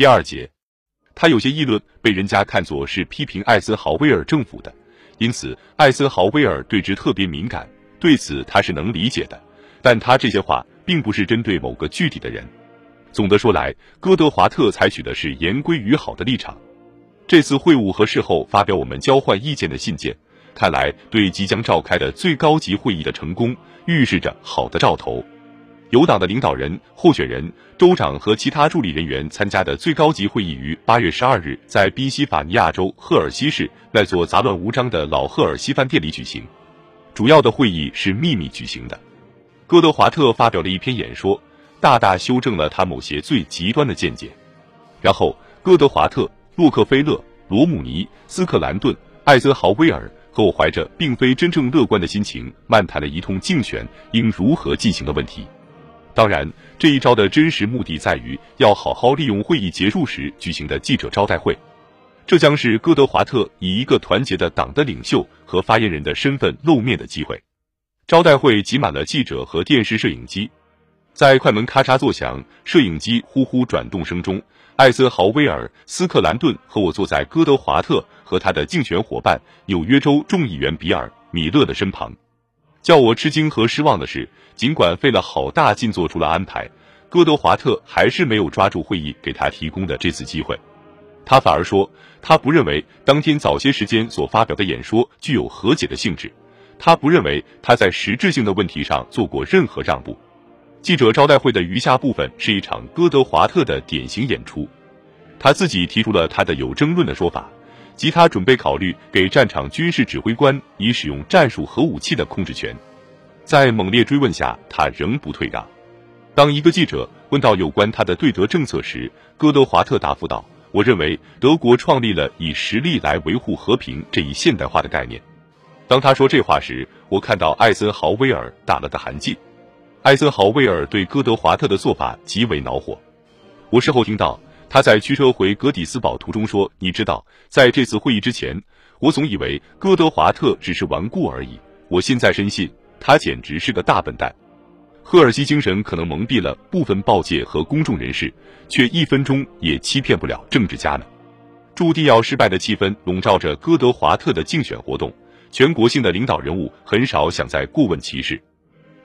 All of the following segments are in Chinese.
第二节，他有些议论被人家看作是批评艾森豪威尔政府的，因此艾森豪威尔对之特别敏感。对此他是能理解的，但他这些话并不是针对某个具体的人。总的说来，戈德华特采取的是言归于好的立场。这次会晤和事后发表我们交换意见的信件，看来对即将召开的最高级会议的成功预示着好的兆头。有党的领导人、候选人、州长和其他助理人员参加的最高级会议于八月十二日在宾夕法尼亚州赫尔西市那座杂乱无章的老赫尔西饭店里举行。主要的会议是秘密举行的。戈德华特发表了一篇演说，大大修正了他某些最极端的见解。然后，戈德华特、洛克菲勒、罗姆尼、斯克兰顿、艾森豪威尔和我怀着并非真正乐观的心情，漫谈了一通竞选应如何进行的问题。当然，这一招的真实目的在于要好好利用会议结束时举行的记者招待会，这将是戈德华特以一个团结的党的领袖和发言人的身份露面的机会。招待会挤满了记者和电视摄影机，在快门咔嚓作响、摄影机呼呼转动声中，艾森豪威尔、斯克兰顿和我坐在戈德华特和他的竞选伙伴纽约州众议员比尔·米勒的身旁。叫我吃惊和失望的是，尽管费了好大劲做出了安排，戈德华特还是没有抓住会议给他提供的这次机会。他反而说，他不认为当天早些时间所发表的演说具有和解的性质，他不认为他在实质性的问题上做过任何让步。记者招待会的余下部分是一场戈德华特的典型演出，他自己提出了他的有争论的说法。即他准备考虑给战场军事指挥官以使用战术核武器的控制权，在猛烈追问下，他仍不退让。当一个记者问到有关他的对德政策时，戈德华特答复道：“我认为德国创立了以实力来维护和平这一现代化的概念。”当他说这话时，我看到艾森豪威尔打了个寒噤。艾森豪威尔对戈德华特的做法极为恼火。我事后听到。他在驱车回格底斯堡途中说：“你知道，在这次会议之前，我总以为戈德华特只是顽固而已。我现在深信，他简直是个大笨蛋。赫尔西精神可能蒙蔽了部分报界和公众人士，却一分钟也欺骗不了政治家们。注定要失败的气氛笼罩着戈德华特的竞选活动。全国性的领导人物很少想在过问其事。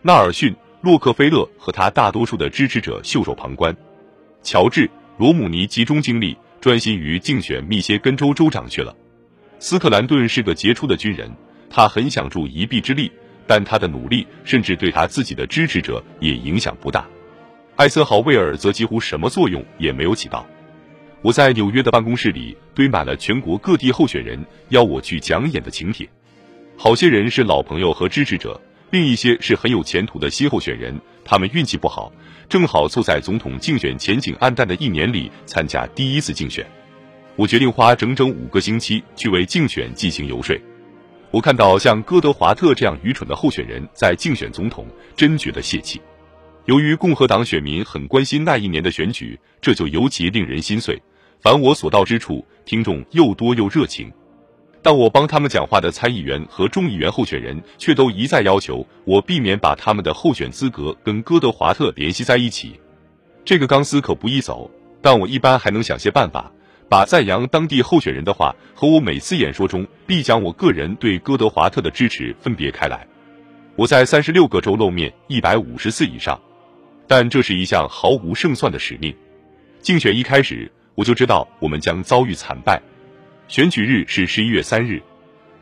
纳尔逊、洛克菲勒和他大多数的支持者袖手旁观。乔治。”罗姆尼集中精力专心于竞选密歇根州州长去了。斯克兰顿是个杰出的军人，他很想助一臂之力，但他的努力甚至对他自己的支持者也影响不大。艾森豪威尔则几乎什么作用也没有起到。我在纽约的办公室里堆满了全国各地候选人邀我去讲演的请帖，好些人是老朋友和支持者，另一些是很有前途的新候选人，他们运气不好。正好凑在总统竞选前景暗淡的一年里参加第一次竞选，我决定花整整五个星期去为竞选进行游说。我看到像戈德华特这样愚蠢的候选人在竞选总统，真觉得泄气。由于共和党选民很关心那一年的选举，这就尤其令人心碎。凡我所到之处，听众又多又热情。但我帮他们讲话的参议员和众议员候选人却都一再要求我避免把他们的候选资格跟戈德华特联系在一起。这个钢丝可不易走，但我一般还能想些办法，把赞扬当地候选人的话和我每次演说中必将我个人对戈德华特的支持分别开来。我在三十六个州露面一百五十次以上，但这是一项毫无胜算的使命。竞选一开始，我就知道我们将遭遇惨败。选举日是十一月三日，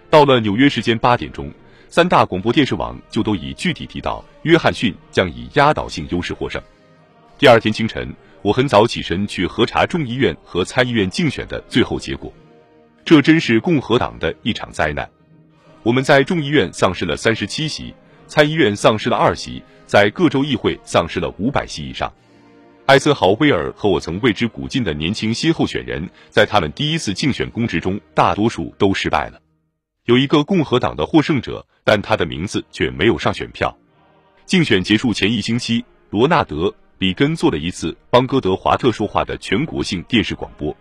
到了纽约时间八点钟，三大广播电视网就都已具体提到约翰逊将以压倒性优势获胜。第二天清晨，我很早起身去核查众议院和参议院竞选的最后结果。这真是共和党的一场灾难。我们在众议院丧失了三十七席，参议院丧失了二席，在各州议会丧失了五百席以上。艾森豪威尔和我曾为之鼓劲的年轻新候选人，在他们第一次竞选公职中，大多数都失败了。有一个共和党的获胜者，但他的名字却没有上选票。竞选结束前一星期，罗纳德·里根做了一次帮戈德华特说话的全国性电视广播。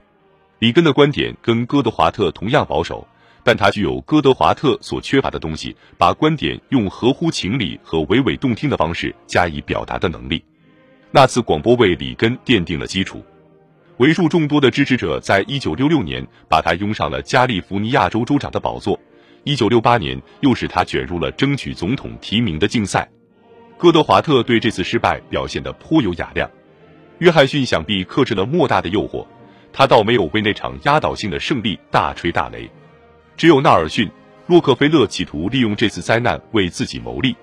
里根的观点跟戈德华特同样保守，但他具有戈德华特所缺乏的东西，把观点用合乎情理和娓娓动听的方式加以表达的能力。那次广播为里根奠定了基础。为数众多的支持者在一九六六年把他拥上了加利福尼亚州州长的宝座，一九六八年又使他卷入了争取总统提名的竞赛。戈德华特对这次失败表现得颇有雅量。约翰逊想必克制了莫大的诱惑，他倒没有为那场压倒性的胜利大吹大擂。只有纳尔逊、洛克菲勒企图利用这次灾难为自己谋利。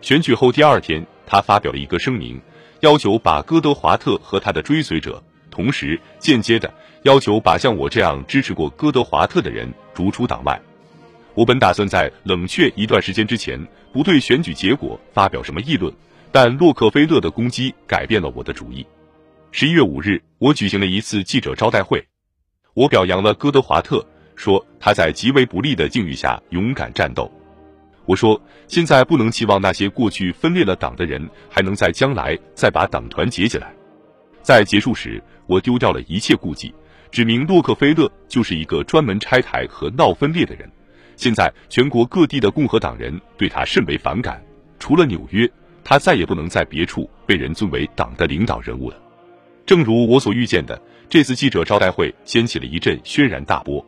选举后第二天，他发表了一个声明，要求把哥德华特和他的追随者，同时间接的要求把像我这样支持过哥德华特的人逐出党外。我本打算在冷却一段时间之前不对选举结果发表什么议论，但洛克菲勒的攻击改变了我的主意。十一月五日，我举行了一次记者招待会，我表扬了哥德华特，说他在极为不利的境遇下勇敢战斗。我说，现在不能期望那些过去分裂了党的人还能在将来再把党团结起来。在结束时，我丢掉了一切顾忌，指明洛克菲勒就是一个专门拆台和闹分裂的人。现在全国各地的共和党人对他甚为反感，除了纽约，他再也不能在别处被人尊为党的领导人物了。正如我所预见的，这次记者招待会掀起了一阵轩然大波。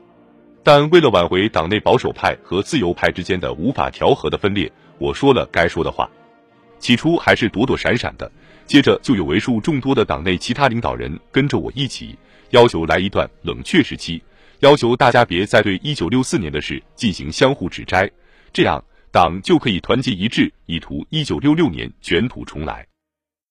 但为了挽回党内保守派和自由派之间的无法调和的分裂，我说了该说的话。起初还是躲躲闪闪的，接着就有为数众多的党内其他领导人跟着我一起，要求来一段冷却时期，要求大家别再对一九六四年的事进行相互指摘，这样党就可以团结一致，以图一九六六年卷土重来。